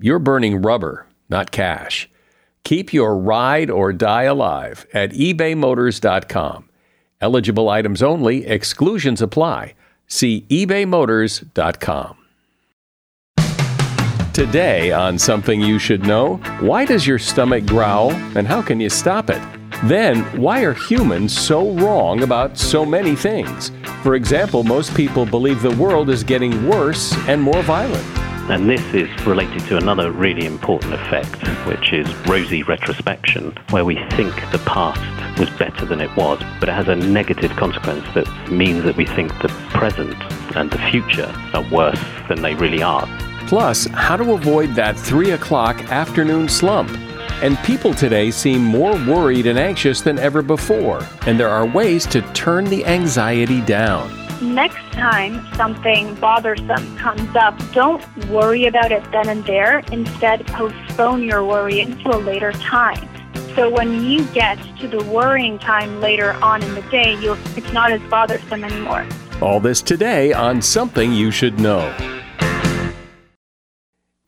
you're burning rubber, not cash. Keep your ride or die alive at ebaymotors.com. Eligible items only, exclusions apply. See ebaymotors.com. Today, on Something You Should Know, why does your stomach growl and how can you stop it? Then, why are humans so wrong about so many things? For example, most people believe the world is getting worse and more violent. And this is related to another really important effect, which is rosy retrospection, where we think the past was better than it was, but it has a negative consequence that means that we think the present and the future are worse than they really are. Plus, how to avoid that 3 o'clock afternoon slump. And people today seem more worried and anxious than ever before, and there are ways to turn the anxiety down next time something bothersome comes up, don't worry about it then and there. Instead, postpone your worry until a later time. So when you get to the worrying time later on in the day, it's not as bothersome anymore. All this today on Something You Should Know.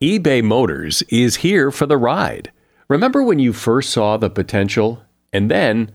eBay Motors is here for the ride. Remember when you first saw the potential? And then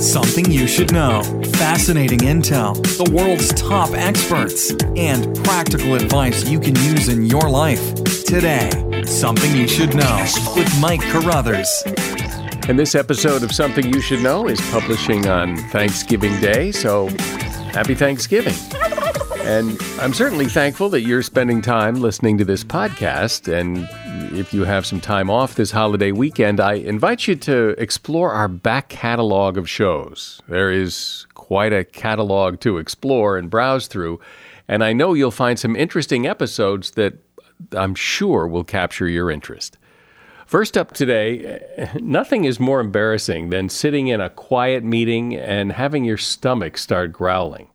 Something you should know. Fascinating intel, the world's top experts, and practical advice you can use in your life. Today, Something You Should Know with Mike Carruthers. And this episode of Something You Should Know is publishing on Thanksgiving Day, so happy Thanksgiving. And I'm certainly thankful that you're spending time listening to this podcast. And if you have some time off this holiday weekend, I invite you to explore our back catalog of shows. There is quite a catalog to explore and browse through. And I know you'll find some interesting episodes that I'm sure will capture your interest. First up today, nothing is more embarrassing than sitting in a quiet meeting and having your stomach start growling.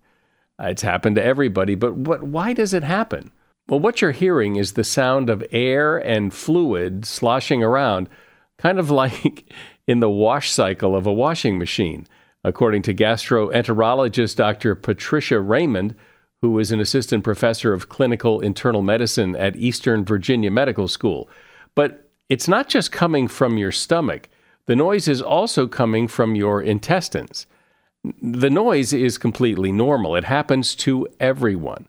It's happened to everybody, but what, why does it happen? Well, what you're hearing is the sound of air and fluid sloshing around, kind of like in the wash cycle of a washing machine, according to gastroenterologist Dr. Patricia Raymond, who is an assistant professor of clinical internal medicine at Eastern Virginia Medical School. But it's not just coming from your stomach, the noise is also coming from your intestines. The noise is completely normal, it happens to everyone.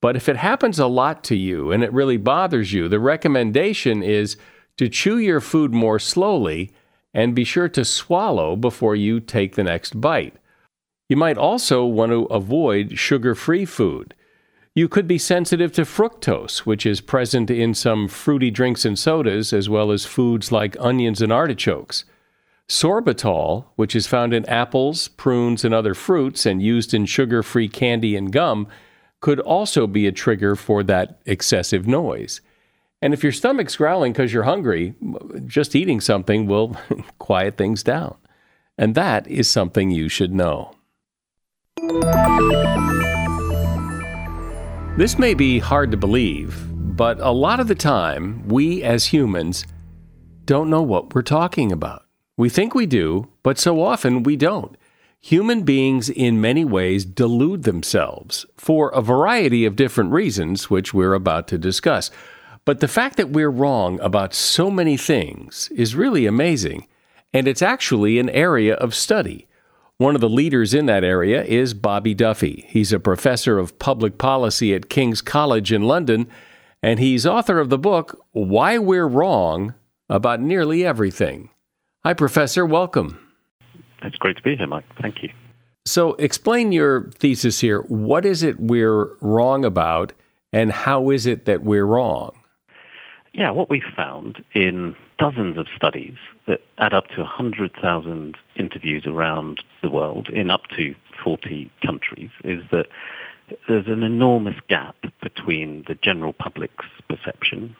But if it happens a lot to you and it really bothers you, the recommendation is to chew your food more slowly and be sure to swallow before you take the next bite. You might also want to avoid sugar free food. You could be sensitive to fructose, which is present in some fruity drinks and sodas, as well as foods like onions and artichokes. Sorbitol, which is found in apples, prunes, and other fruits and used in sugar free candy and gum, could also be a trigger for that excessive noise. And if your stomach's growling because you're hungry, just eating something will quiet things down. And that is something you should know. This may be hard to believe, but a lot of the time, we as humans don't know what we're talking about. We think we do, but so often we don't. Human beings, in many ways, delude themselves for a variety of different reasons, which we're about to discuss. But the fact that we're wrong about so many things is really amazing, and it's actually an area of study. One of the leaders in that area is Bobby Duffy. He's a professor of public policy at King's College in London, and he's author of the book Why We're Wrong About Nearly Everything. Hi, Professor. Welcome. It's great to be here, Mike. Thank you. So, explain your thesis here. What is it we're wrong about, and how is it that we're wrong? Yeah, what we've found in dozens of studies that add up to 100,000 interviews around the world in up to 40 countries is that there's an enormous gap between the general public's perception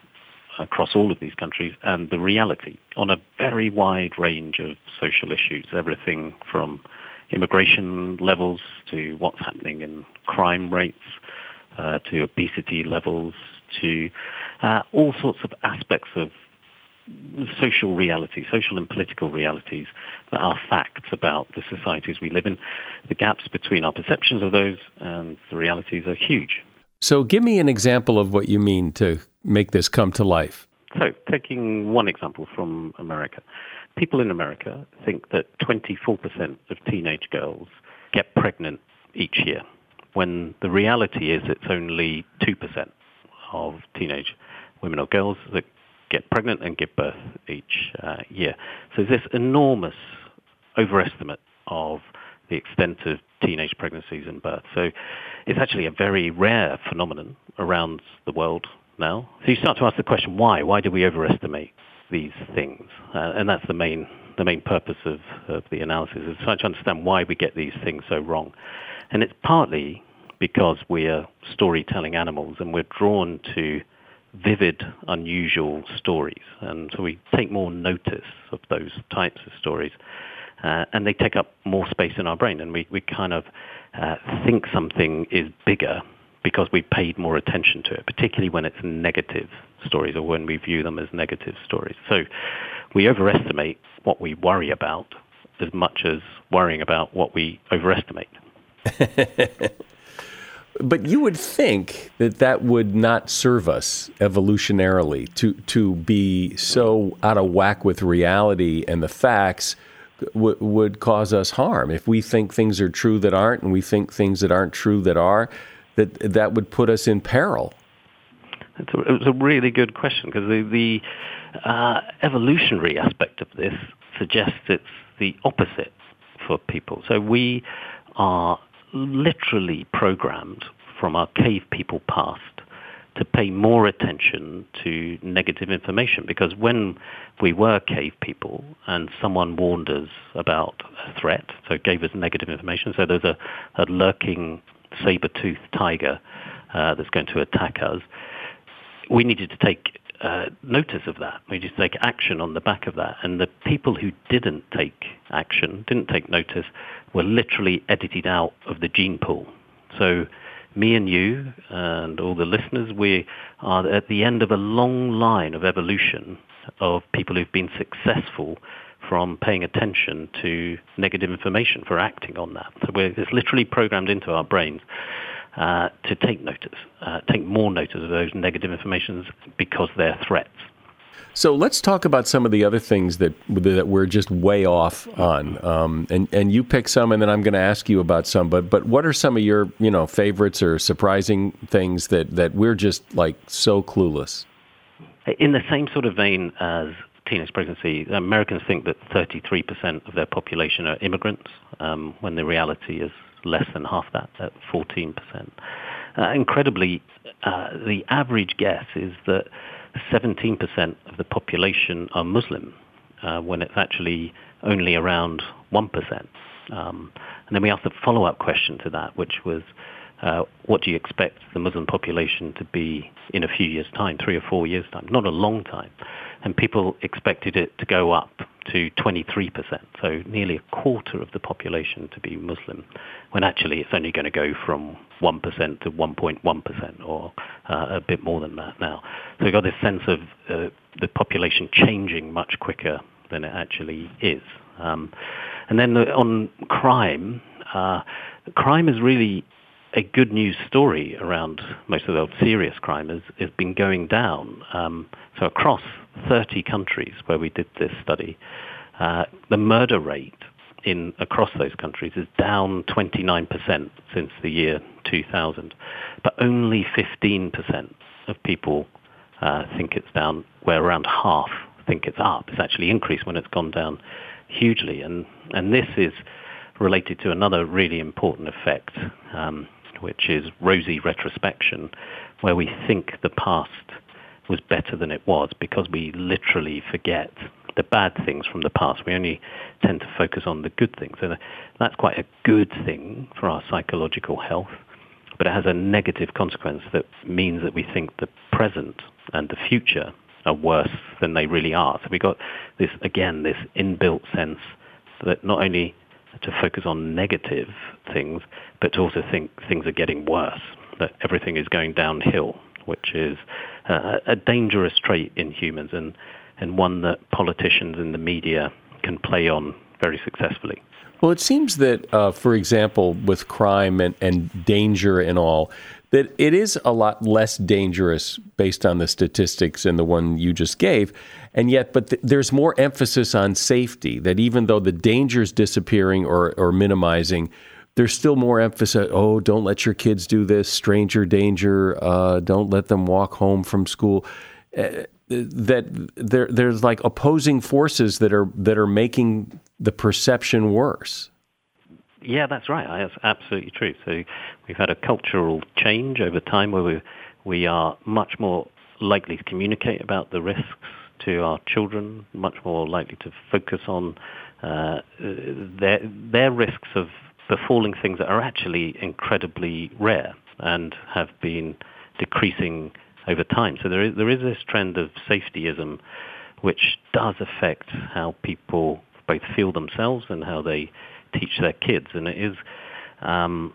across all of these countries and the reality on a very wide range of social issues, everything from immigration levels to what's happening in crime rates, uh, to obesity levels, to uh, all sorts of aspects of social reality, social and political realities that are facts about the societies we live in. The gaps between our perceptions of those and the realities are huge. So, give me an example of what you mean to make this come to life. So, taking one example from America, people in America think that 24% of teenage girls get pregnant each year, when the reality is it's only 2% of teenage women or girls that get pregnant and give birth each uh, year. So this enormous overestimate of the extent of teenage pregnancies and birth. So it's actually a very rare phenomenon around the world now. So you start to ask the question, why? Why do we overestimate these things? Uh, and that's the main the main purpose of, of the analysis is trying to understand why we get these things so wrong. And it's partly because we are storytelling animals and we're drawn to vivid, unusual stories. And so we take more notice of those types of stories. Uh, and they take up more space in our brain. And we, we kind of uh, think something is bigger because we paid more attention to it, particularly when it's negative stories or when we view them as negative stories. So we overestimate what we worry about as much as worrying about what we overestimate. But you would think that that would not serve us evolutionarily to to be so out of whack with reality and the facts w- would cause us harm. If we think things are true that aren't, and we think things that aren't true that are, that that would put us in peril. It's a, a really good question because the, the uh, evolutionary aspect of this suggests it's the opposite for people. So we are literally programmed from our cave people past to pay more attention to negative information because when we were cave people and someone warned us about a threat, so gave us negative information, so there's a, a lurking saber-toothed tiger uh, that's going to attack us, we needed to take uh, notice of that. We needed to take action on the back of that. And the people who didn't take action, didn't take notice, were literally edited out of the gene pool. So me and you and all the listeners, we are at the end of a long line of evolution of people who've been successful from paying attention to negative information for acting on that. So it's literally programmed into our brains uh, to take notice, uh, take more notice of those negative informations because they're threats. So let's talk about some of the other things that that we're just way off on. Um, and and you pick some, and then I'm going to ask you about some. But but what are some of your you know favorites or surprising things that that we're just like so clueless? In the same sort of vein as teenage pregnancy, Americans think that 33% of their population are immigrants, um, when the reality is less than half that, at 14%. Uh, incredibly, uh, the average guess is that 17% of the population are Muslim, uh, when it's actually only around 1%. Um, and then we asked a follow-up question to that, which was, uh, what do you expect the Muslim population to be in a few years' time, three or four years' time? Not a long time. And people expected it to go up to 23%, so nearly a quarter of the population to be Muslim, when actually it's only going to go from 1% to 1.1% or uh, a bit more than that now. So we've got this sense of uh, the population changing much quicker than it actually is. Um, And then on crime, uh, crime is really a good news story around most of the serious crime has, has been going down. Um, so across 30 countries where we did this study, uh, the murder rate in across those countries is down 29% since the year 2000, but only 15% of people uh, think it's down, where around half think it's up. It's actually increased when it's gone down hugely, and and this is related to another really important effect, um, which is rosy retrospection, where we think the past was better than it was because we literally forget the bad things from the past. We only tend to focus on the good things. And that's quite a good thing for our psychological health, but it has a negative consequence that means that we think the present and the future are worse than they really are. So we got this, again, this inbuilt sense that not only to focus on negative things, but to also think things are getting worse, that everything is going downhill, which is a, a dangerous trait in humans and, and one that politicians and the media can play on very successfully. Well, it seems that, uh, for example, with crime and, and danger and all, that it is a lot less dangerous based on the statistics and the one you just gave. And yet, but th- there's more emphasis on safety, that even though the danger is disappearing or, or minimizing, there's still more emphasis. Oh, don't let your kids do this. Stranger danger. Uh, don't let them walk home from school. Uh, that there, there's like opposing forces that are that are making the perception worse. Yeah, that's right. That's absolutely true. So we've had a cultural change over time where we we are much more likely to communicate about the risks to our children, much more likely to focus on uh, their their risks of befalling things that are actually incredibly rare and have been decreasing over time. So there is there is this trend of safetyism, which does affect how people both feel themselves and how they teach their kids, and it is um,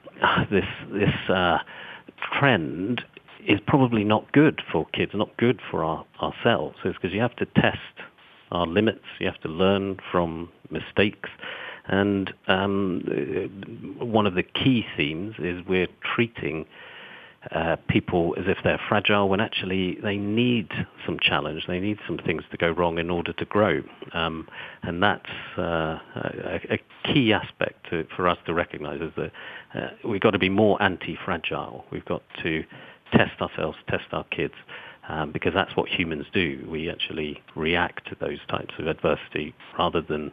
this this uh, trend is probably not good for kids, not good for our, ourselves. It's because you have to test our limits, you have to learn from mistakes. And um, one of the key themes is we're treating uh, people as if they're fragile when actually they need some challenge. They need some things to go wrong in order to grow. Um, and that's uh, a, a, key aspect to, for us to recognize is that uh, we've got to be more anti-fragile. We've got to test ourselves, test our kids, um, because that's what humans do. We actually react to those types of adversity rather than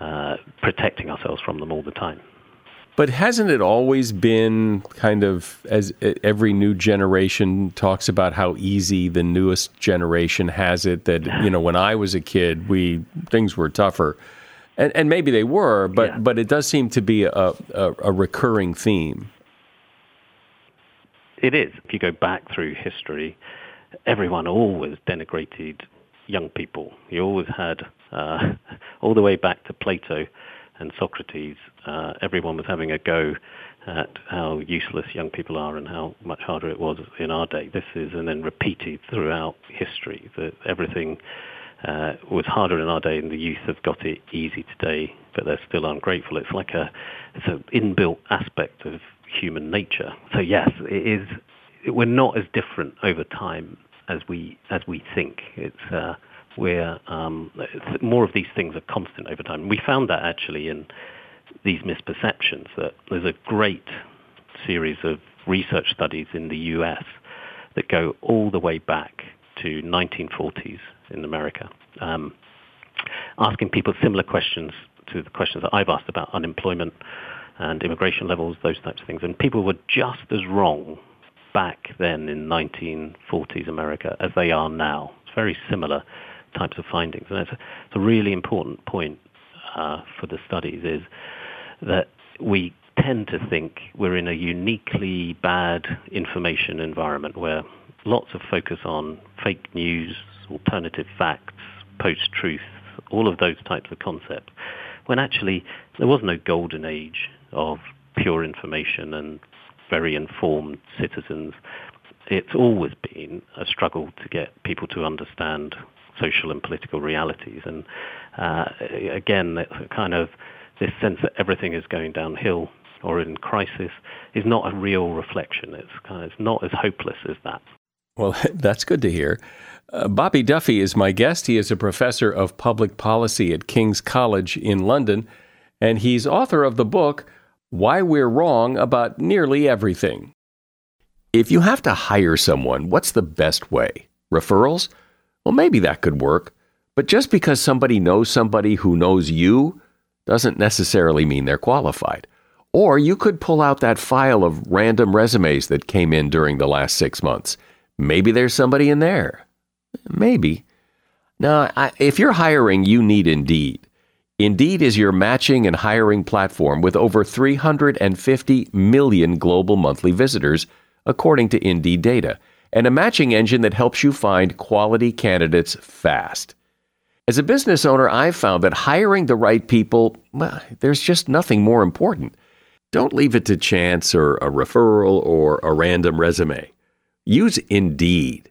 uh, protecting ourselves from them all the time. But hasn't it always been kind of as every new generation talks about how easy the newest generation has it? That you know, when I was a kid, we things were tougher, and, and maybe they were, but yeah. but it does seem to be a, a, a recurring theme. It is. If you go back through history, everyone always denigrated young people. You always had, uh, all the way back to Plato and Socrates, uh, everyone was having a go at how useless young people are and how much harder it was in our day. This is, and then repeated throughout history, that everything uh, was harder in our day and the youth have got it easy today, but they're still ungrateful. It's like a, it's an inbuilt aspect of human nature. So yes, it is, we're not as different over time as we, as we think. It's, uh, where um, more of these things are constant over time. We found that actually in these misperceptions that there's a great series of research studies in the US that go all the way back to 1940s in America, um, asking people similar questions to the questions that I've asked about unemployment and immigration levels, those types of things. And people were just as wrong back then in 1940s America as they are now. It's very similar types of findings. And it's a, it's a really important point uh, for the studies is that we tend to think we're in a uniquely bad information environment where lots of focus on fake news, alternative facts, post-truth, all of those types of concepts, when actually there was no golden age of pure information and very informed citizens. It's always been a struggle to get people to understand social and political realities. And uh, again, kind of this sense that everything is going downhill or in crisis is not a real reflection. It's, kind of, it's not as hopeless as that. Well, that's good to hear. Uh, Bobby Duffy is my guest. He is a professor of public policy at King's College in London, and he's author of the book, Why We're Wrong About Nearly Everything. If you have to hire someone, what's the best way? Referrals? Well, maybe that could work. But just because somebody knows somebody who knows you doesn't necessarily mean they're qualified. Or you could pull out that file of random resumes that came in during the last six months. Maybe there's somebody in there. Maybe. Now, I, if you're hiring, you need Indeed. Indeed is your matching and hiring platform with over 350 million global monthly visitors, according to Indeed data, and a matching engine that helps you find quality candidates fast. As a business owner, I've found that hiring the right people, well, there's just nothing more important. Don't leave it to chance or a referral or a random resume. Use Indeed.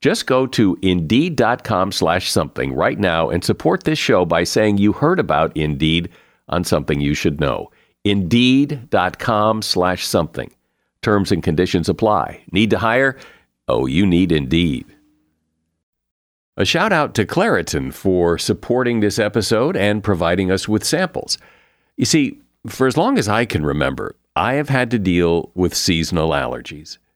Just go to Indeed.com slash something right now and support this show by saying you heard about Indeed on Something You Should Know. Indeed.com slash something. Terms and conditions apply. Need to hire? Oh, you need Indeed. A shout out to Claritin for supporting this episode and providing us with samples. You see, for as long as I can remember, I have had to deal with seasonal allergies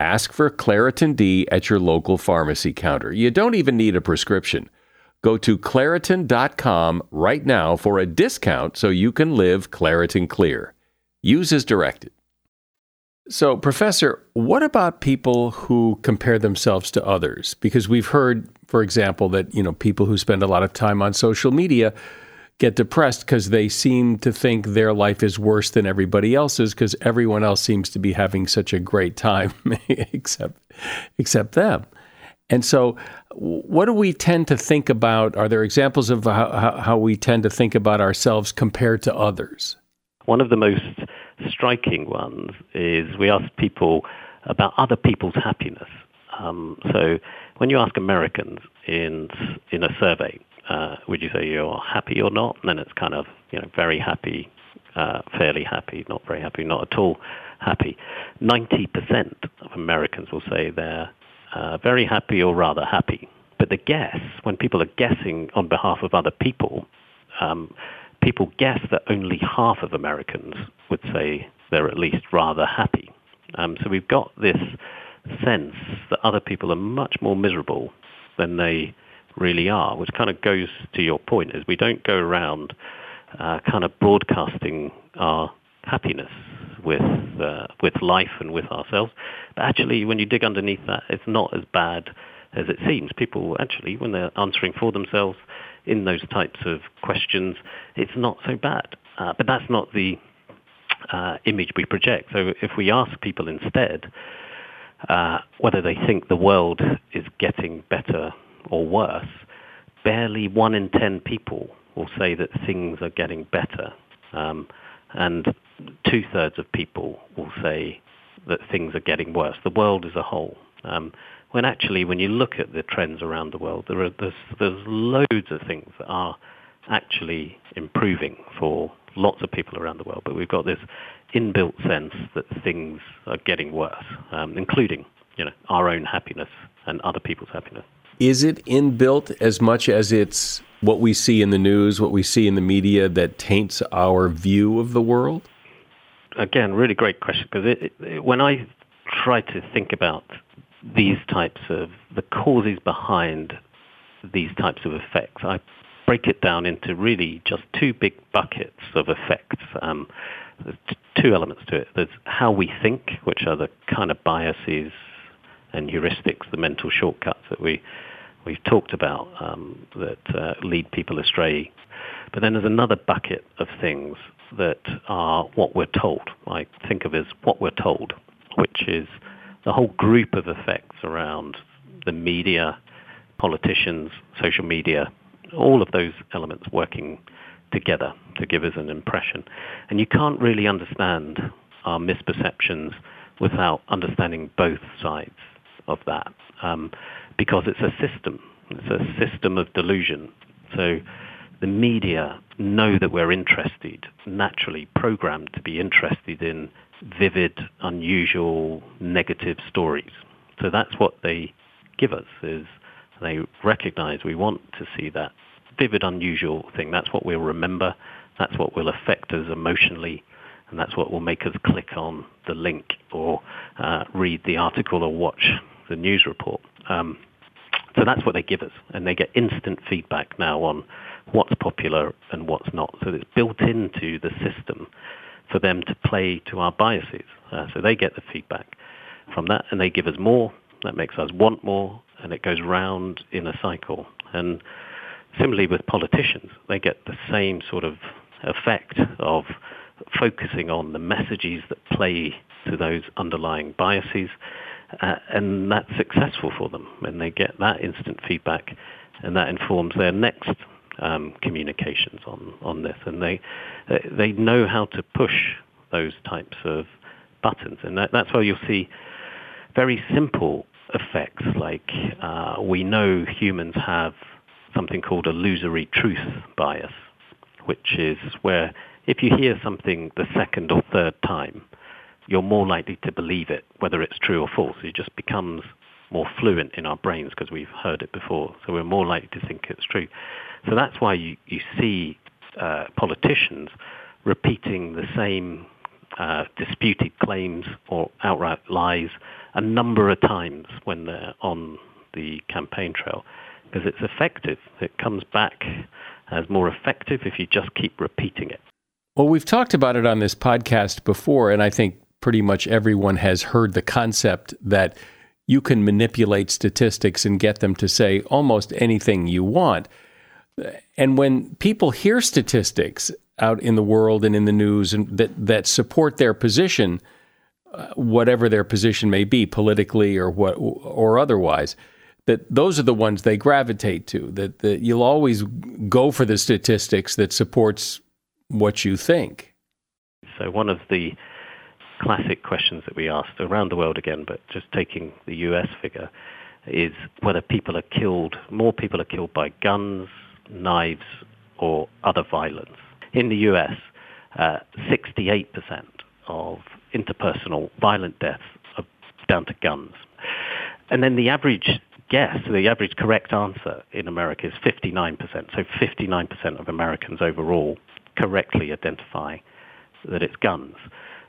Ask for Claritin D at your local pharmacy counter. You don't even need a prescription. Go to Claritin.com right now for a discount so you can live Claritin Clear. Use as directed. So, Professor, what about people who compare themselves to others? Because we've heard, for example, that you know people who spend a lot of time on social media get depressed because they seem to think their life is worse than everybody else's because everyone else seems to be having such a great time except except them. And so, what do we tend to think about? Are there examples of how, how we tend to think about ourselves compared to others? One of the most striking ones is we ask people about other people's happiness. Um, so, when you ask Americans in in a survey, uh, would you say you're happy or not? And then it's kind of, you know, very happy, uh, fairly happy, not very happy, not at all happy. 90% of Americans will say they're uh, very happy or rather happy. But the guess, when people are guessing on behalf of other people, um, people guess that only half of Americans would say they're at least rather happy. Um, so we've got this sense that other people are much more miserable than they really are, which kind of goes to your point, is we don't go around uh, kind of broadcasting our happiness with uh, with life and with ourselves. But actually, when you dig underneath that, it's not as bad as it seems. People actually, when they're answering for themselves in those types of questions, it's not so bad. Uh, but that's not the uh, image we project. So if we ask people instead uh, whether they think the world is getting better or worse, barely one in ten people will say that things are getting better. Um, and two-thirds of people will say that things are getting worse, the world as a whole. Um, when actually when you look at the trends around the world, there are, there's, there's loads of things that are actually improving for lots of people around the world, but we've got this inbuilt sense that things are getting worse, um, including you know our own happiness and other people's happiness. Is it inbuilt as much as it's what we see in the news, what we see in the media that taints our view of the world? Again, really great question because when I try to think about these types of the causes behind these types of effects, I break it down into really just two big buckets of effects. Um, two elements to it. There's how we think, which are the kind of biases and heuristics, the mental shortcuts that we we've talked about um, that uh, lead people astray. But then there's another bucket of things that are what we're told. I think of as what we're told, which is the whole group of effects around the media, politicians, social media, all of those elements working together to give us an impression. And you can't really understand our misperceptions without understanding both sides of that, um, because it's a system. It's a system of delusion. So the media know that we're interested, naturally programmed to be interested in vivid, unusual, negative stories. So that's what they give us is they recognize we want to see that vivid, unusual thing. That's what we'll remember. That's what will affect us emotionally. And that's what will make us click on the link or uh, read the article or watch the news report. Um, so that's what they give us. And they get instant feedback now on what's popular and what's not. So it's built into the system for them to play to our biases. Uh, so they get the feedback from that and they give us more. That makes us want more and it goes round in a cycle. And Similarly with politicians, they get the same sort of effect of focusing on the messages that play to those underlying biases, uh, and that's successful for them. And they get that instant feedback, and that informs their next um, communications on, on this. And they, they know how to push those types of buttons. And that, that's why you'll see very simple effects like uh, we know humans have something called illusory truth bias, which is where if you hear something the second or third time, you're more likely to believe it, whether it's true or false. It just becomes more fluent in our brains because we've heard it before. So we're more likely to think it's true. So that's why you, you see uh, politicians repeating the same uh, disputed claims or outright lies a number of times when they're on the campaign trail because it's effective. It comes back as more effective if you just keep repeating it. Well, we've talked about it on this podcast before, and I think pretty much everyone has heard the concept that you can manipulate statistics and get them to say almost anything you want. And when people hear statistics out in the world and in the news and that, that support their position, uh, whatever their position may be, politically or what or otherwise, that those are the ones they gravitate to. That, that you'll always go for the statistics that supports what you think. So one of the classic questions that we asked around the world again, but just taking the U.S. figure, is whether people are killed, more people are killed by guns, knives, or other violence. In the U.S., uh, 68% of interpersonal violent deaths are down to guns. And then the average guess, the average correct answer in America is 59%. So 59% of Americans overall correctly identify that it's guns.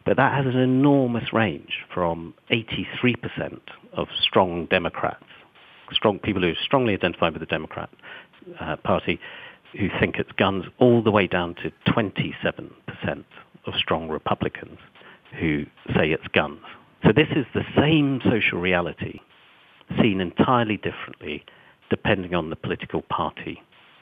But that has an enormous range from 83% of strong Democrats, strong people who strongly identify with the Democrat uh, Party, who think it's guns, all the way down to 27% of strong Republicans who say it's guns. So this is the same social reality seen entirely differently depending on the political party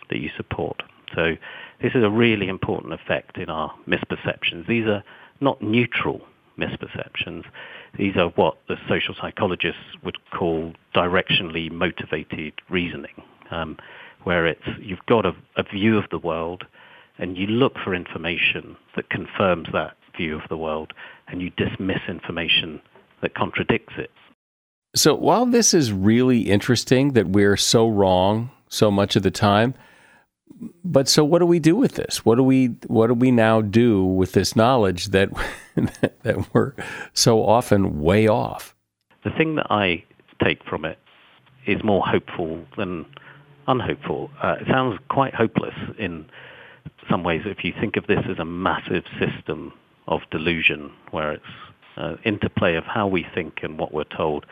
that you support. So this is a really important effect in our misperceptions. These are not neutral misperceptions. These are what the social psychologists would call directionally motivated reasoning, um, where it's you've got a, a view of the world and you look for information that confirms that view of the world and you dismiss information that contradicts it. So while this is really interesting that we're so wrong so much of the time, but so what do we do with this? What do we what do we now do with this knowledge that that we're so often way off? The thing that I take from it is more hopeful than unhopeful. Uh, it sounds quite hopeless in some ways if you think of this as a massive system of delusion where it's uh, interplay of how we think and what we're told.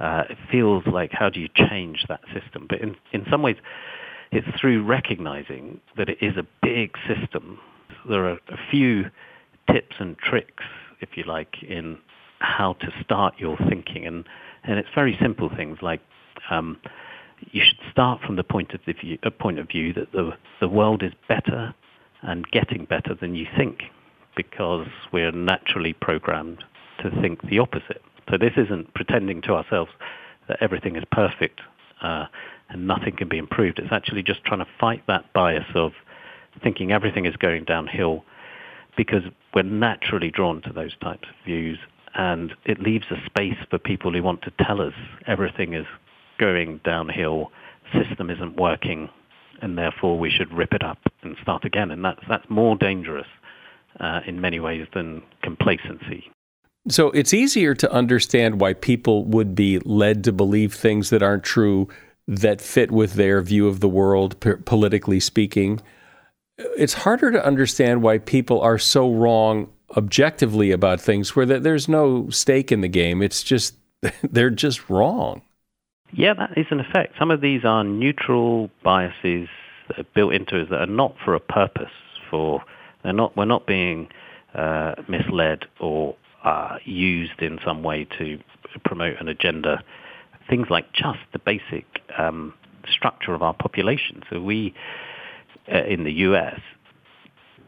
Uh, it feels like how do you change that system? But in, in some ways, it's through recognizing that it is a big system. There are a few tips and tricks, if you like, in how to start your thinking. And, and it's very simple things like um, you should start from the point of, the view, uh, point of view that the, the world is better and getting better than you think because we're naturally programmed to think the opposite. So this isn't pretending to ourselves that everything is perfect uh, and nothing can be improved. It's actually just trying to fight that bias of thinking everything is going downhill because we're naturally drawn to those types of views and it leaves a space for people who want to tell us everything is going downhill, system isn't working, and therefore we should rip it up and start again. And that's, that's more dangerous uh, in many ways than complacency. So it's easier to understand why people would be led to believe things that aren't true that fit with their view of the world, p- politically speaking. It's harder to understand why people are so wrong objectively about things where there's no stake in the game. It's just, they're just wrong. Yeah, that is an effect. Some of these are neutral biases that are built into us that are not for a purpose. For they're not. We're not being uh, misled or uh, used in some way to promote an agenda. Things like just the basic um, structure of our population. So we, uh, in the U.S.,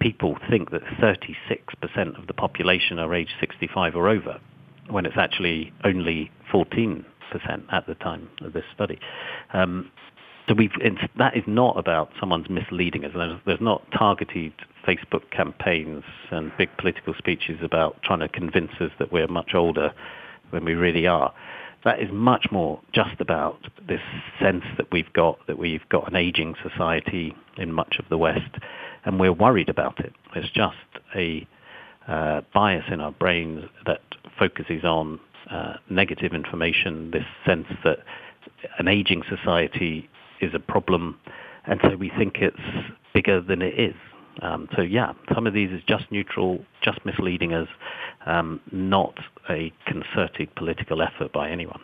people think that 36% of the population are age 65 or over, when it's actually only 14% at the time of this study. Um, so we've, that is not about someone's misleading us. There's, there's, not targeted Facebook campaigns and big political speeches about trying to convince us that we're much older when we really are. That is much more just about this sense that we've got, that we've got an aging society in much of the West, and we're worried about it. It's just a uh, bias in our brains that focuses on uh, negative information, this sense that an aging society is a problem, and so we think it's bigger than it is. Um, so yeah, some of these is just neutral, just misleading us, um, not a concerted political effort by anyone.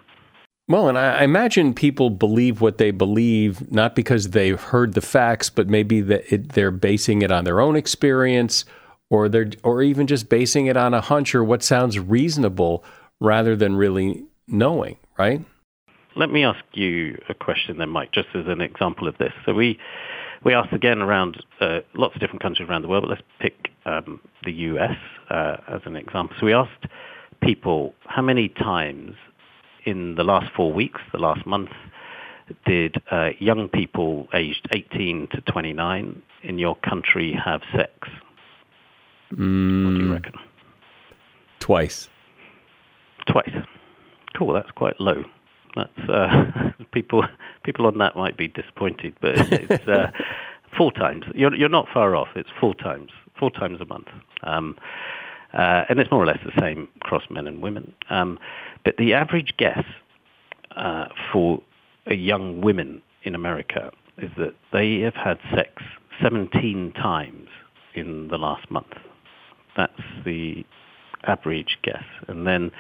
Well, and I imagine people believe what they believe not because they've heard the facts, but maybe that it, they're basing it on their own experience, or they're or even just basing it on a hunch or what sounds reasonable rather than really knowing, right? Let me ask you a question then, Mike, just as an example of this. So we we asked again around uh, lots of different countries around the world, but let's pick um, the US uh, as an example. So we asked people how many times in the last four weeks, the last month, did uh, young people aged 18 to 29 in your country have sex? Mm, what do you reckon? Twice twice. Cool, that's quite low. That's uh, people people on that might be disappointed, but it's uh, four times. You're you're not far off. It's four times, four times a month, um, uh, and it's more or less the same across men and women. Um, but the average guess uh, for young women in America is that they have had sex 17 times in the last month. That's the average guess, and then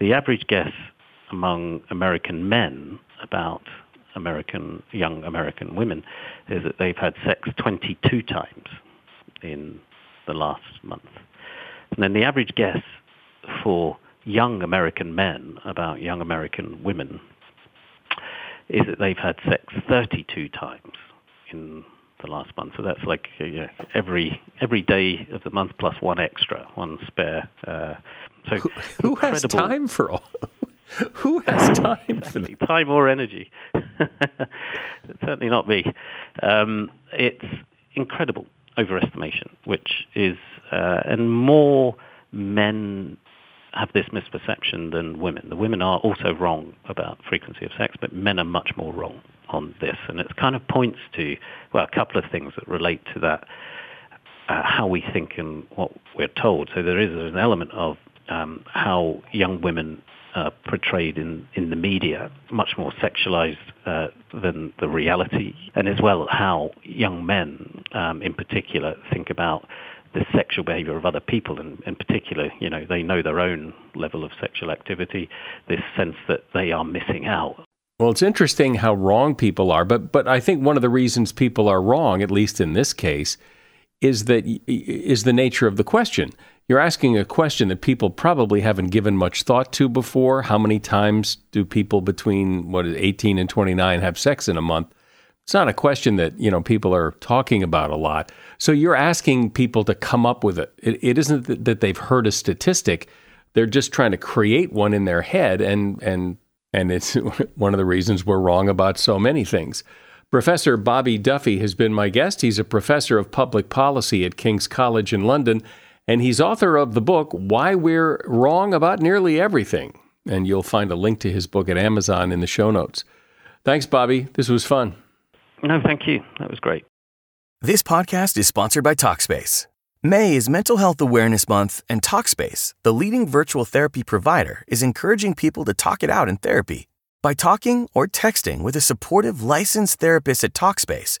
the average guess among American men about American young American women is that they've had sex 22 times in the last month. And then the average guess for young American men about young American women is that they've had sex 32 times in the last month. So that's like you every every day of the month plus one extra, one spare uh, so who, who has time for all? who has time for that? Time or energy? Certainly not me. Um, it's incredible overestimation, which is uh, and more men have this misperception than women. The women are also wrong about frequency of sex, but men are much more wrong on this. And it kind of points to, well, a couple of things that relate to that, uh, how we think and what we're told. So there is an element of um, how young women uh, portrayed in, in the media, much more sexualized uh, than the reality, and as well how young men um, in particular think about the sexual behavior of other people, and in particular, you know, they know their own level of sexual activity, this sense that they are missing out. Well, it's interesting how wrong people are, but but I think one of the reasons people are wrong, at least in this case, is that is the nature of the question. You're asking a question that people probably haven't given much thought to before. How many times do people between what is 18 and 29 have sex in a month? It's not a question that, you know, people are talking about a lot. So you're asking people to come up with it. It, it isn't that they've heard a statistic. They're just trying to create one in their head and and and it's one of the reasons we're wrong about so many things. Professor Bobby Duffy has been my guest. He's a professor of public policy at King's College in London and he's author of the book Why We're Wrong About Nearly Everything. And you'll find a link to his book at Amazon in the show notes. Thanks, Bobby. This was fun. No, thank you. That was great. This podcast is sponsored by Talkspace. May is Mental Health Awareness Month, and Talkspace, the leading virtual therapy provider, is encouraging people to talk it out in therapy. By talking or texting with a supportive licensed therapist at Talkspace,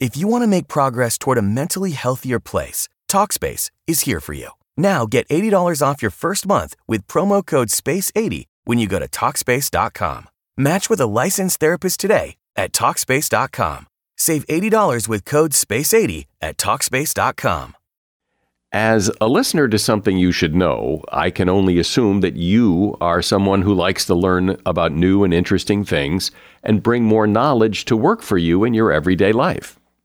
If you want to make progress toward a mentally healthier place, TalkSpace is here for you. Now get $80 off your first month with promo code SPACE80 when you go to TalkSpace.com. Match with a licensed therapist today at TalkSpace.com. Save $80 with code SPACE80 at TalkSpace.com. As a listener to something you should know, I can only assume that you are someone who likes to learn about new and interesting things and bring more knowledge to work for you in your everyday life.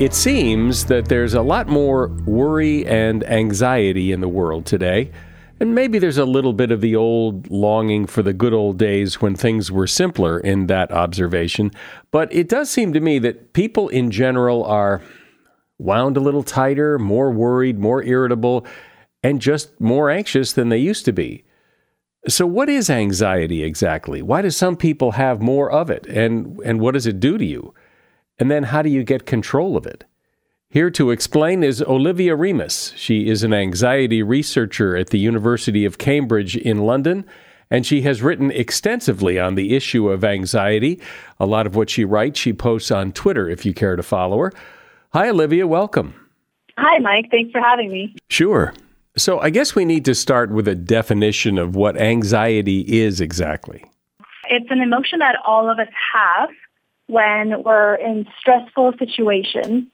It seems that there's a lot more worry and anxiety in the world today. And maybe there's a little bit of the old longing for the good old days when things were simpler in that observation. But it does seem to me that people in general are wound a little tighter, more worried, more irritable, and just more anxious than they used to be. So, what is anxiety exactly? Why do some people have more of it? And, and what does it do to you? And then how do you get control of it? Here to explain is Olivia Remes. She is an anxiety researcher at the University of Cambridge in London, and she has written extensively on the issue of anxiety. A lot of what she writes, she posts on Twitter if you care to follow her. Hi, Olivia. Welcome. Hi, Mike. Thanks for having me. Sure. So, I guess we need to start with a definition of what anxiety is exactly. It's an emotion that all of us have when we're in stressful situations.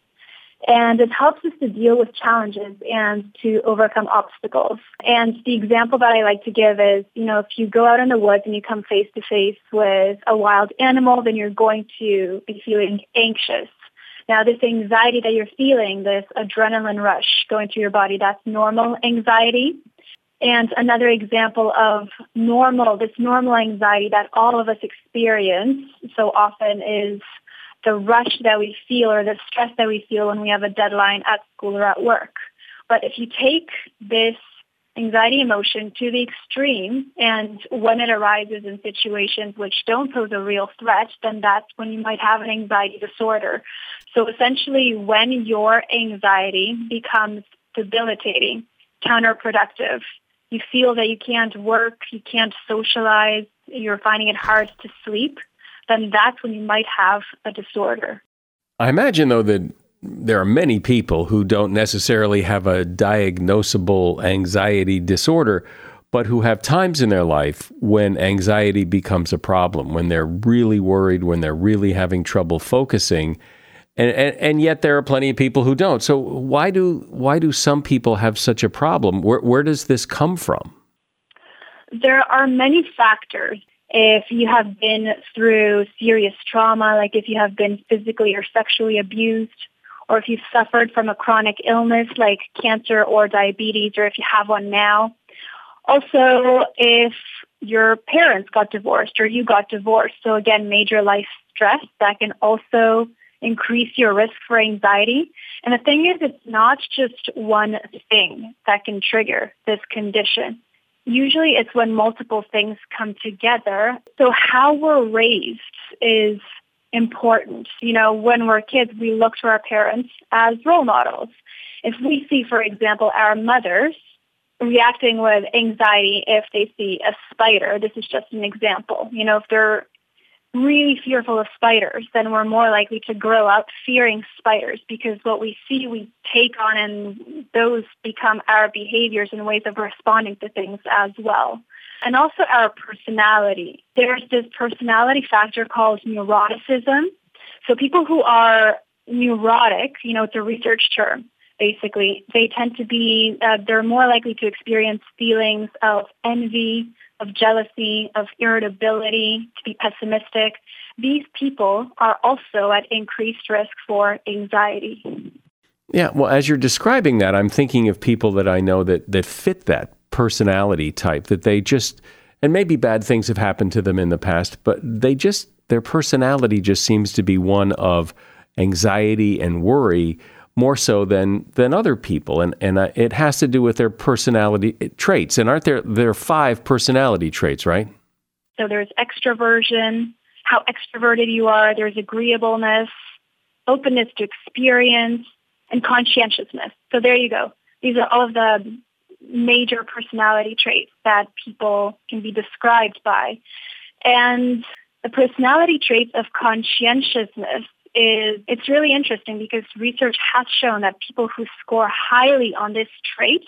And it helps us to deal with challenges and to overcome obstacles. And the example that I like to give is, you know, if you go out in the woods and you come face to face with a wild animal, then you're going to be feeling anxious. Now, this anxiety that you're feeling, this adrenaline rush going through your body, that's normal anxiety. And another example of normal, this normal anxiety that all of us experience so often is the rush that we feel or the stress that we feel when we have a deadline at school or at work. But if you take this anxiety emotion to the extreme and when it arises in situations which don't pose a real threat, then that's when you might have an anxiety disorder. So essentially when your anxiety becomes debilitating, counterproductive, you feel that you can't work, you can't socialize, you're finding it hard to sleep, then that's when you might have a disorder. I imagine, though, that there are many people who don't necessarily have a diagnosable anxiety disorder, but who have times in their life when anxiety becomes a problem, when they're really worried, when they're really having trouble focusing. And, and, and yet there are plenty of people who don't. So why do why do some people have such a problem? Where where does this come from? There are many factors if you have been through serious trauma, like if you have been physically or sexually abused, or if you've suffered from a chronic illness like cancer or diabetes, or if you have one now. Also, if your parents got divorced or you got divorced. So again, major life stress that can also increase your risk for anxiety. And the thing is, it's not just one thing that can trigger this condition. Usually it's when multiple things come together. So how we're raised is important. You know, when we're kids, we look to our parents as role models. If we see, for example, our mothers reacting with anxiety if they see a spider, this is just an example. You know, if they're really fearful of spiders, then we're more likely to grow up fearing spiders because what we see we take on and those become our behaviors and ways of responding to things as well. And also our personality. There's this personality factor called neuroticism. So people who are neurotic, you know, it's a research term, basically, they tend to be, uh, they're more likely to experience feelings of envy, of jealousy, of irritability, to be pessimistic. These people are also at increased risk for anxiety. Yeah, well, as you're describing that, I'm thinking of people that I know that, that fit that personality type, that they just, and maybe bad things have happened to them in the past, but they just, their personality just seems to be one of anxiety and worry more so than than other people, and and uh, it has to do with their personality traits. And aren't there there are five personality traits, right? So there's extroversion, how extroverted you are. There's agreeableness, openness to experience, and conscientiousness. So there you go. These are all of the major personality traits that people can be described by. And the personality traits of conscientiousness is it's really interesting because research has shown that people who score highly on this trait,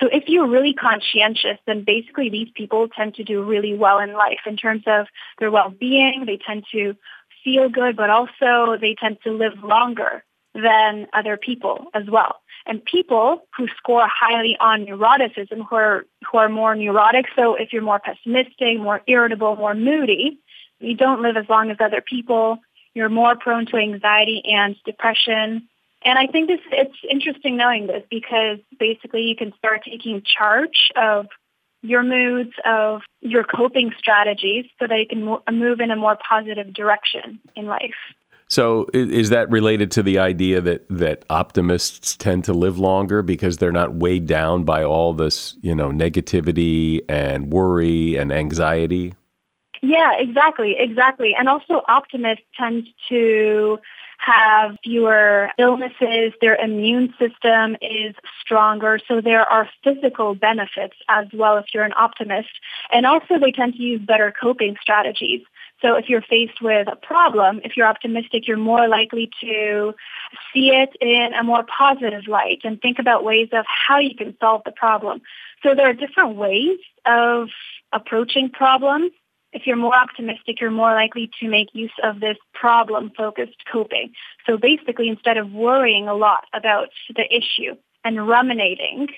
so if you're really conscientious, then basically these people tend to do really well in life in terms of their well-being. They tend to feel good, but also they tend to live longer than other people as well. And people who score highly on neuroticism, who are, who are more neurotic, so if you're more pessimistic, more irritable, more moody, you don't live as long as other people you're more prone to anxiety and depression. And I think this it's interesting knowing this because basically you can start taking charge of your moods, of your coping strategies so that you can mo- move in a more positive direction in life. So is that related to the idea that that optimists tend to live longer because they're not weighed down by all this, you know, negativity and worry and anxiety? Yeah, exactly, exactly. And also optimists tend to have fewer illnesses, their immune system is stronger, so there are physical benefits as well if you're an optimist. And also they tend to use better coping strategies. So if you're faced with a problem, if you're optimistic, you're more likely to see it in a more positive light and think about ways of how you can solve the problem. So there are different ways of approaching problems if you're more optimistic, you're more likely to make use of this problem-focused coping. So basically, instead of worrying a lot about the issue and ruminating,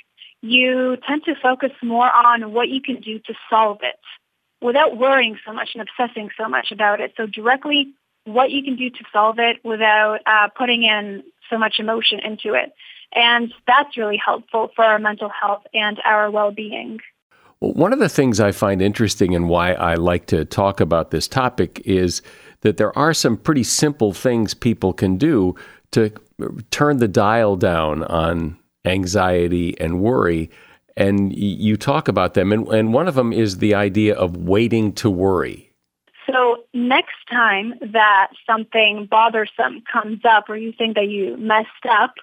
you tend to focus more on what you can do to solve it without worrying so much and obsessing so much about it. So directly what you can do to solve it without uh, putting in so much emotion into it. And that's really helpful for our mental health and our well-being. One of the things I find interesting and why I like to talk about this topic is that there are some pretty simple things people can do to turn the dial down on anxiety and worry. And you talk about them, and, and one of them is the idea of waiting to worry. So next time that something bothersome comes up or you think that you messed up,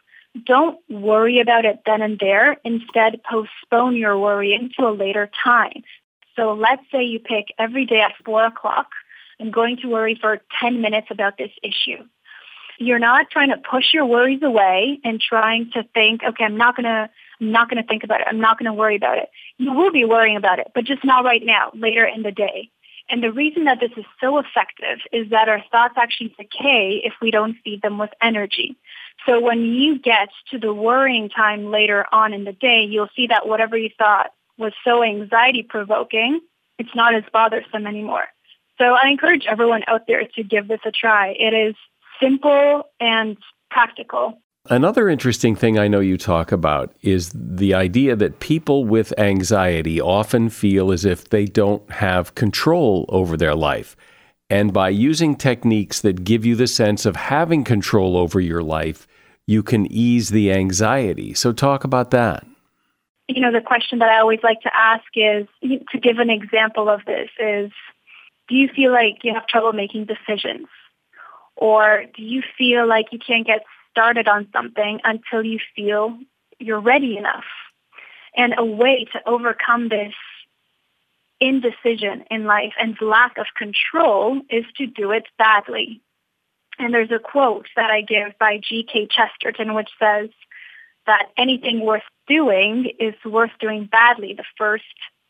don't worry about it then and there. Instead, postpone your worry into a later time. So let's say you pick every day at 4 o'clock, I'm going to worry for 10 minutes about this issue. You're not trying to push your worries away and trying to think, okay, I'm not going to I'm not going to think about it. I'm not going to worry about it. You will be worrying about it, but just not right now, later in the day. And the reason that this is so effective is that our thoughts actually decay if we don't feed them with energy. So when you get to the worrying time later on in the day, you'll see that whatever you thought was so anxiety provoking, it's not as bothersome anymore. So I encourage everyone out there to give this a try. It is simple and practical. Another interesting thing I know you talk about is the idea that people with anxiety often feel as if they don't have control over their life. And by using techniques that give you the sense of having control over your life, you can ease the anxiety. So, talk about that. You know, the question that I always like to ask is to give an example of this is do you feel like you have trouble making decisions? Or do you feel like you can't get started on something until you feel you're ready enough? And a way to overcome this indecision in life and lack of control is to do it badly. And there's a quote that I give by G.K. Chesterton which says that anything worth doing is worth doing badly the first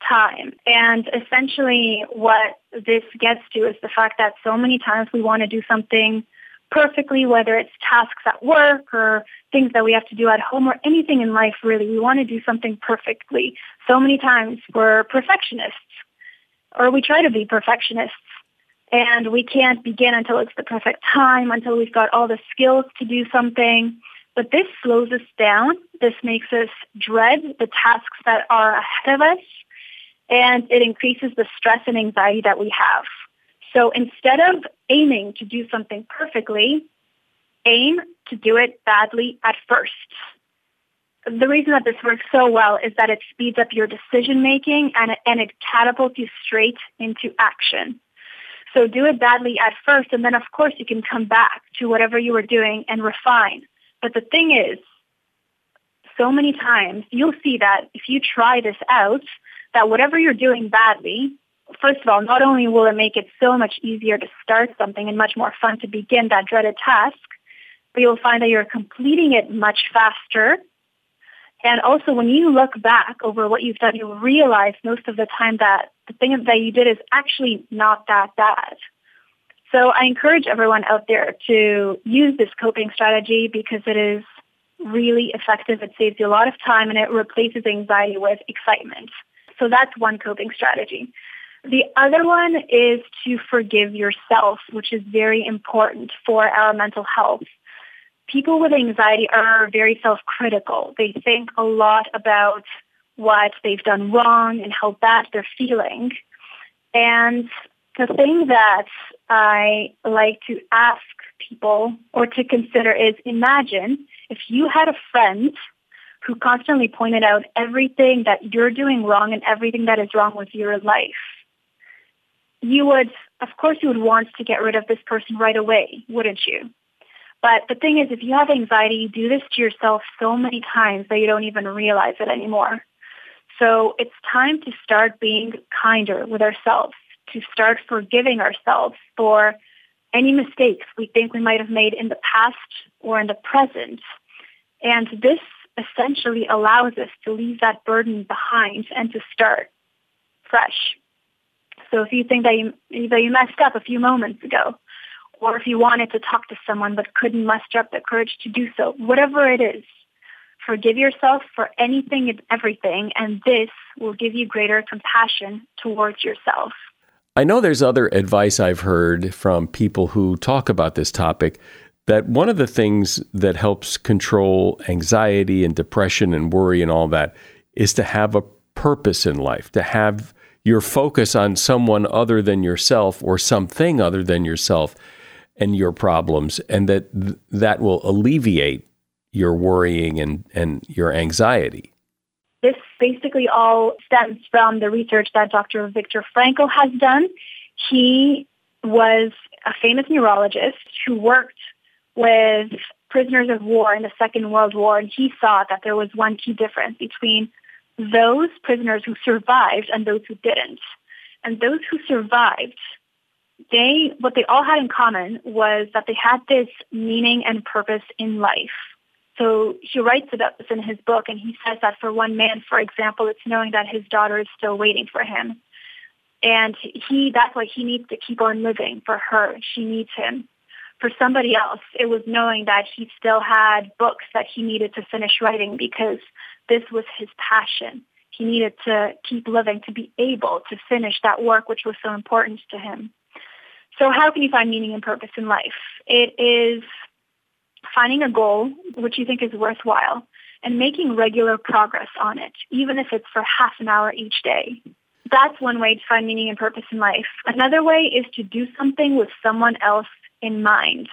time. And essentially what this gets to is the fact that so many times we want to do something perfectly, whether it's tasks at work or things that we have to do at home or anything in life really. We want to do something perfectly. So many times we're perfectionists or we try to be perfectionists and we can't begin until it's the perfect time, until we've got all the skills to do something. But this slows us down. This makes us dread the tasks that are ahead of us and it increases the stress and anxiety that we have. So instead of aiming to do something perfectly, aim to do it badly at first. The reason that this works so well is that it speeds up your decision making and it, and it catapults you straight into action. So do it badly at first and then of course you can come back to whatever you were doing and refine. But the thing is, so many times you'll see that if you try this out, that whatever you're doing badly, first of all, not only will it make it so much easier to start something and much more fun to begin that dreaded task, but you'll find that you're completing it much faster. And also when you look back over what you've done, you'll realize most of the time that the thing that you did is actually not that bad. So I encourage everyone out there to use this coping strategy because it is really effective. It saves you a lot of time and it replaces anxiety with excitement. So that's one coping strategy. The other one is to forgive yourself, which is very important for our mental health. People with anxiety are very self-critical. They think a lot about what they've done wrong and how bad they're feeling. And the thing that I like to ask people or to consider is imagine if you had a friend who constantly pointed out everything that you're doing wrong and everything that is wrong with your life. You would, of course, you would want to get rid of this person right away, wouldn't you? But the thing is, if you have anxiety, you do this to yourself so many times that you don't even realize it anymore. So it's time to start being kinder with ourselves, to start forgiving ourselves for any mistakes we think we might have made in the past or in the present. And this essentially allows us to leave that burden behind and to start fresh. So if you think that you, that you messed up a few moments ago, or if you wanted to talk to someone but couldn't muster up the courage to do so, whatever it is, forgive yourself for anything and everything, and this will give you greater compassion towards yourself. I know there's other advice I've heard from people who talk about this topic that one of the things that helps control anxiety and depression and worry and all that is to have a purpose in life, to have your focus on someone other than yourself or something other than yourself and your problems, and that th- that will alleviate your worrying and, and your anxiety. This basically all stems from the research that Dr. Viktor Frankl has done. He was a famous neurologist who worked with prisoners of war in the Second World War, and he saw that there was one key difference between those prisoners who survived and those who didn't. And those who survived, they what they all had in common was that they had this meaning and purpose in life. So he writes about this in his book, and he says that for one man, for example, it's knowing that his daughter is still waiting for him. And he that's why he needs to keep on living for her. She needs him. For somebody else, it was knowing that he still had books that he needed to finish writing because this was his passion. He needed to keep living to be able to finish that work which was so important to him. So how can you find meaning and purpose in life? It is finding a goal which you think is worthwhile and making regular progress on it, even if it's for half an hour each day. That's one way to find meaning and purpose in life. Another way is to do something with someone else in mind.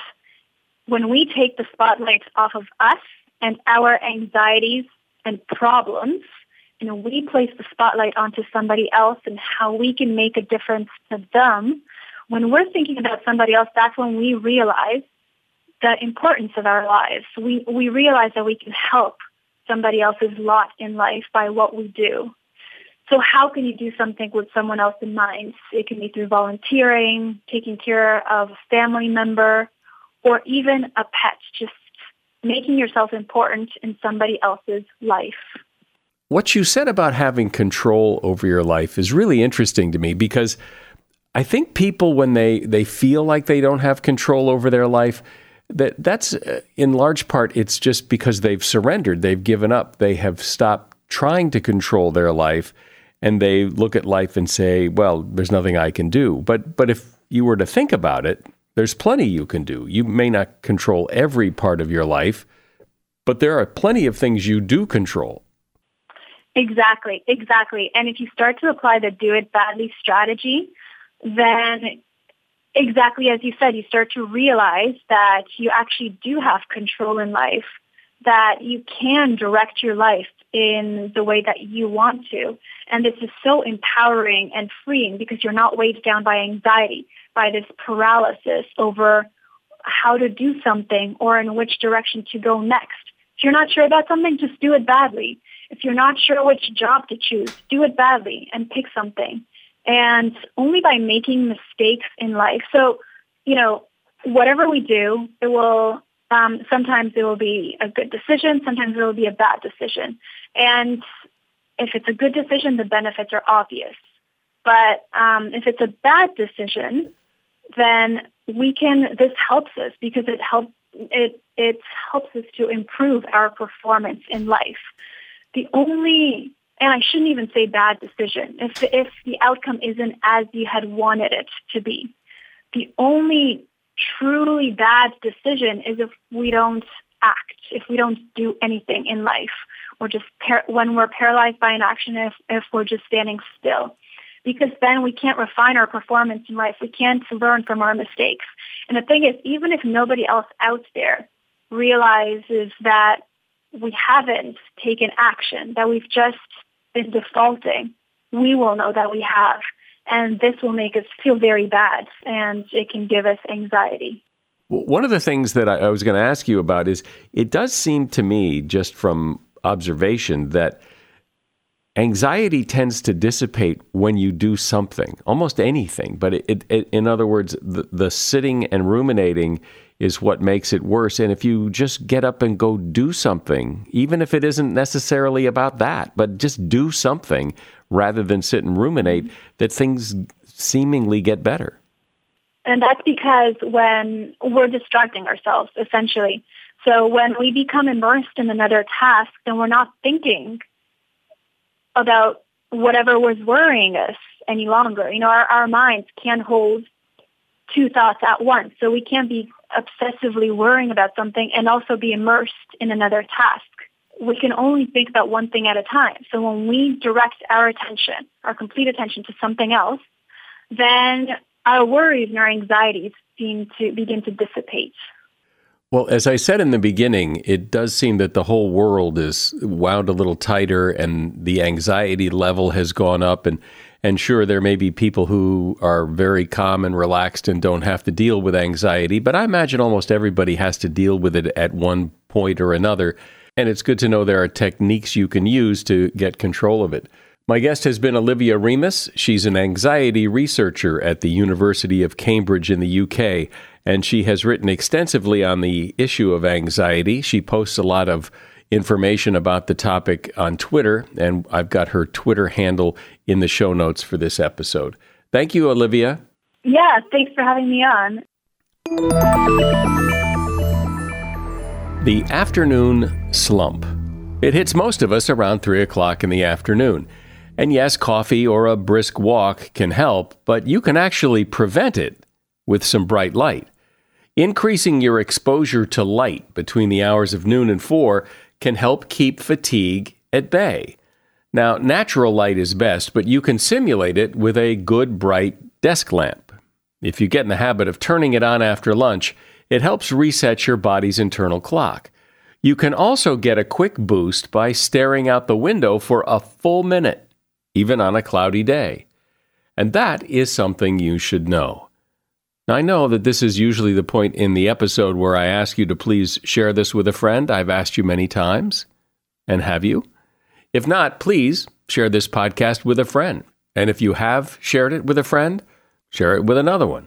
When we take the spotlight off of us and our anxieties and problems, and we place the spotlight onto somebody else and how we can make a difference to them, when we're thinking about somebody else, that's when we realize the importance of our lives. We, we realize that we can help somebody else's lot in life by what we do. So how can you do something with someone else in mind? It can be through volunteering, taking care of a family member, or even a pet, just making yourself important in somebody else's life. What you said about having control over your life is really interesting to me because I think people when they they feel like they don't have control over their life that that's uh, in large part it's just because they've surrendered, they've given up, they have stopped trying to control their life and they look at life and say, well, there's nothing I can do. But but if you were to think about it, there's plenty you can do. You may not control every part of your life, but there are plenty of things you do control. Exactly, exactly. And if you start to apply the do it badly strategy, then exactly as you said, you start to realize that you actually do have control in life, that you can direct your life in the way that you want to. And this is so empowering and freeing because you're not weighed down by anxiety by this paralysis over how to do something or in which direction to go next. If you're not sure about something, just do it badly. If you're not sure which job to choose, do it badly and pick something. And only by making mistakes in life. So, you know, whatever we do, it will, um, sometimes it will be a good decision, sometimes it will be a bad decision. And if it's a good decision, the benefits are obvious. But um, if it's a bad decision, then we can. This helps us because it helps. It it helps us to improve our performance in life. The only and I shouldn't even say bad decision if if the outcome isn't as you had wanted it to be. The only truly bad decision is if we don't act, if we don't do anything in life, or just par- when we're paralyzed by inaction, if if we're just standing still because then we can't refine our performance in life. We can't learn from our mistakes. And the thing is, even if nobody else out there realizes that we haven't taken action, that we've just been defaulting, we will know that we have. And this will make us feel very bad and it can give us anxiety. One of the things that I was going to ask you about is it does seem to me, just from observation, that anxiety tends to dissipate when you do something, almost anything. But it, it, in other words, the, the sitting and ruminating is what makes it worse. And if you just get up and go do something, even if it isn't necessarily about that, but just do something rather than sit and ruminate, that things seemingly get better. And that's because when we're distracting ourselves, essentially. So when we become immersed in another task, then we're not thinking about whatever was worrying us any longer. You know, our, our minds can't hold two thoughts at once. So we can't be obsessively worrying about something and also be immersed in another task. We can only think about one thing at a time. So when we direct our attention, our complete attention to something else, then our worries and our anxieties seem to begin to dissipate. Well, as I said in the beginning, it does seem that the whole world is wound a little tighter and the anxiety level has gone up and and sure there may be people who are very calm and relaxed and don't have to deal with anxiety, but I imagine almost everybody has to deal with it at one point or another, and it's good to know there are techniques you can use to get control of it. My guest has been Olivia Remes. She's an anxiety researcher at the University of Cambridge in the UK and she has written extensively on the issue of anxiety. She posts a lot of information about the topic on Twitter, and I've got her Twitter handle in the show notes for this episode. Thank you, Olivia. Yeah, thanks for having me on. The afternoon slump. It hits most of us around 3 o'clock in the afternoon. And yes, coffee or a brisk walk can help, but you can actually prevent it with some bright light. Increasing your exposure to light between the hours of noon and 4 can help keep fatigue at bay. Now, natural light is best, but you can simulate it with a good bright desk lamp. If you get in the habit of turning it on after lunch, it helps reset your body's internal clock. You can also get a quick boost by staring out the window for a full minute, even on a cloudy day. And that is something you should know. Now, I know that this is usually the point in the episode where I ask you to please share this with a friend. I've asked you many times. And have you? If not, please share this podcast with a friend. And if you have shared it with a friend, share it with another one.